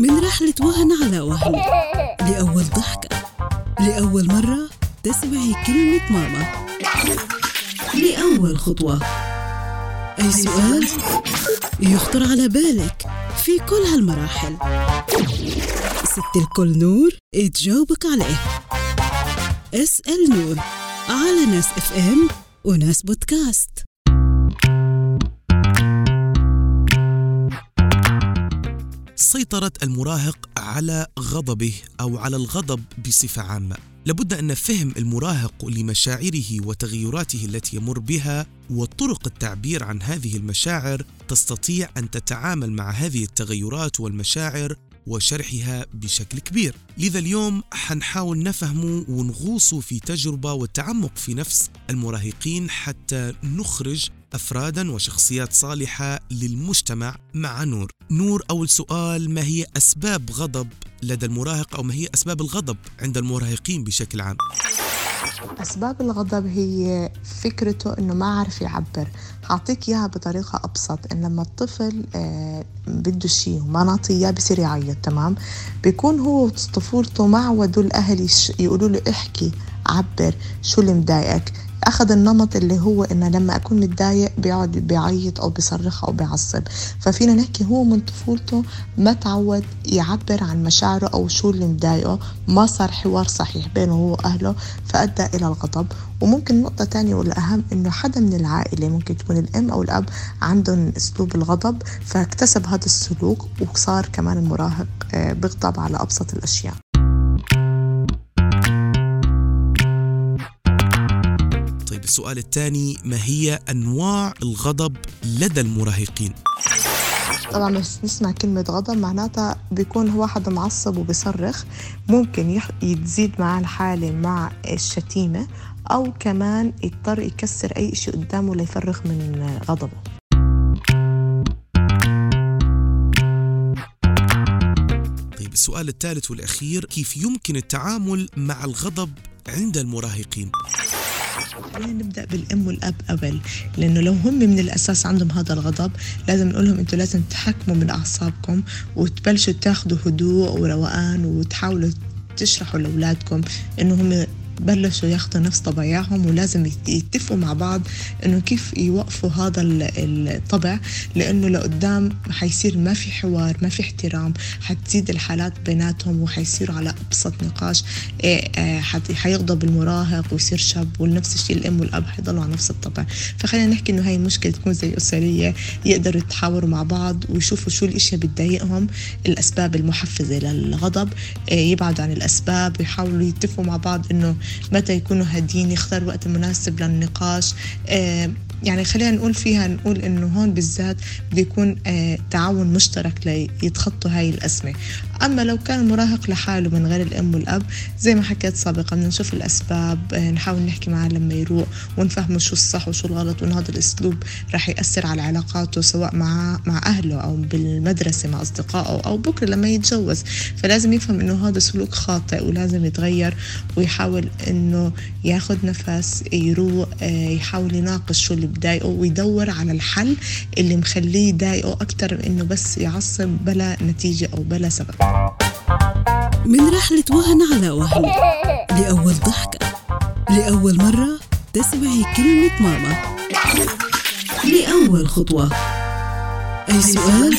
من رحلة وهن على وهن. لأول ضحكة لأول مرة تسمعي كلمة ماما. لأول خطوة. أي سؤال يخطر على بالك في كل هالمراحل. ست الكل نور تجاوبك عليه. اسأل نور على ناس اف ام وناس بودكاست. سيطرة المراهق على غضبه أو على الغضب بصفة عامة. لابد أن فهم المراهق لمشاعره وتغيراته التي يمر بها وطرق التعبير عن هذه المشاعر تستطيع أن تتعامل مع هذه التغيرات والمشاعر وشرحها بشكل كبير. لذا اليوم حنحاول نفهم ونغوص في تجربة والتعمق في نفس المراهقين حتى نخرج أفرادا وشخصيات صالحة للمجتمع مع نور. نور أول سؤال ما هي أسباب غضب لدى المراهق أو ما هي أسباب الغضب عند المراهقين بشكل عام؟ أسباب الغضب هي فكرته إنه ما عارف يعبر. هعطيك إياها بطريقة أبسط إن لما الطفل آه، بده شيء وما نعطيه إياه بصير يعيط تمام؟ بيكون هو طفولته ما عودوا الأهل يقولوا له احكي عبر شو اللي مضايقك؟ أخذ النمط اللي هو انه لما أكون متضايق بيقعد بيعيط أو بيصرخ أو بيعصب. ففينا نحكي هو من طفولته ما تعود يعبر عن مشاعره أو شو اللي مضايقه. ما صار حوار صحيح بينه هو وأهله فأدى إلى الغضب. وممكن نقطة تانية والأهم إنه حدا من العائلة ممكن تكون الأم أو الأب عندهم أسلوب الغضب فاكتسب هذا السلوك وصار كمان المراهق آه، بيغضب على أبسط الأشياء. السؤال الثاني ما هي أنواع الغضب لدى المراهقين؟ طبعا بس نسمع كلمة غضب معناتها بيكون هو واحد معصب وبيصرخ ممكن يح- يتزيد مع الحالة مع الشتيمة أو كمان يضطر يكسر أي شيء قدامه ليفرغ من غضبه طيب السؤال الثالث والأخير كيف يمكن التعامل مع الغضب عند المراهقين؟ خلينا نبدأ بالأم والأب قبل لأنه لو هم من الأساس عندهم هذا الغضب لازم نقول لهم أنتم لازم تحكموا من أعصابكم وتبلشوا تاخذوا هدوء وروقان وتحاولوا تشرحوا لأولادكم إنه هم بلشوا ياخذوا نفس طبيعهم ولازم يت- يتفقوا مع بعض إنه كيف يوقفوا هذا ال- الطبع لإنه لقدام حيصير ما في حوار ما في احترام حتزيد الحالات بيناتهم وحيصيروا على أبسط نقاش. إيه، حت- حيغضب المراهق ويصير شاب ونفس الشيء الأم والأب حيضلوا على نفس الطبع. فخلينا نحكي إنه هاي المشكلة تكون زي أسرية يقدروا يتحاوروا مع بعض ويشوفوا شو الاشياء بتضايقهم الأسباب المحفزة للغضب. إيه، يبعدوا عن الأسباب ويحاولوا يتفقوا مع بعض إنه متى يكونوا هادين يختار وقت مناسب للنقاش. آه، يعني خلينا نقول فيها نقول إنه هون بالذات بده يكون آه، تعاون مشترك ليتخطوا هاي الأزمة. أما لو كان المراهق لحاله من غير الأم والأب زي ما حكيت سابقا بدنا نشوف الأسباب آه، نحاول نحكي معاه لما يروق ونفهمه شو الصح وشو الغلط وان هذا الأسلوب رح يأثر على علاقاته سواء مع مع أهله أو بالمدرسة مع أصدقائه أو بكرة لما يتجوز. فلازم يفهم إنه هذا سلوك خاطئ ولازم يتغير ويحاول إنه ياخذ نفس يروق آه، يحاول يناقش شو اللي بضايقه ويدور على الحل اللي مخليه يضايقه أكثر من إنه بس يعصب بلا نتيجة أو بلا سبب. من رحلة وهن على وهن لأول ضحكة لأول مرة تسمعي كلمة ماما. لأول خطوة. أي سؤال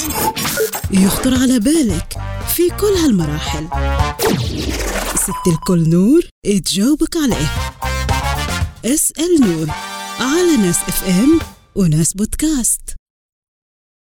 يخطر على بالك في كل هالمراحل. ست الكل نور تجاوبك عليه. اسأل نور. على ناس إف إم وناس بودكاست.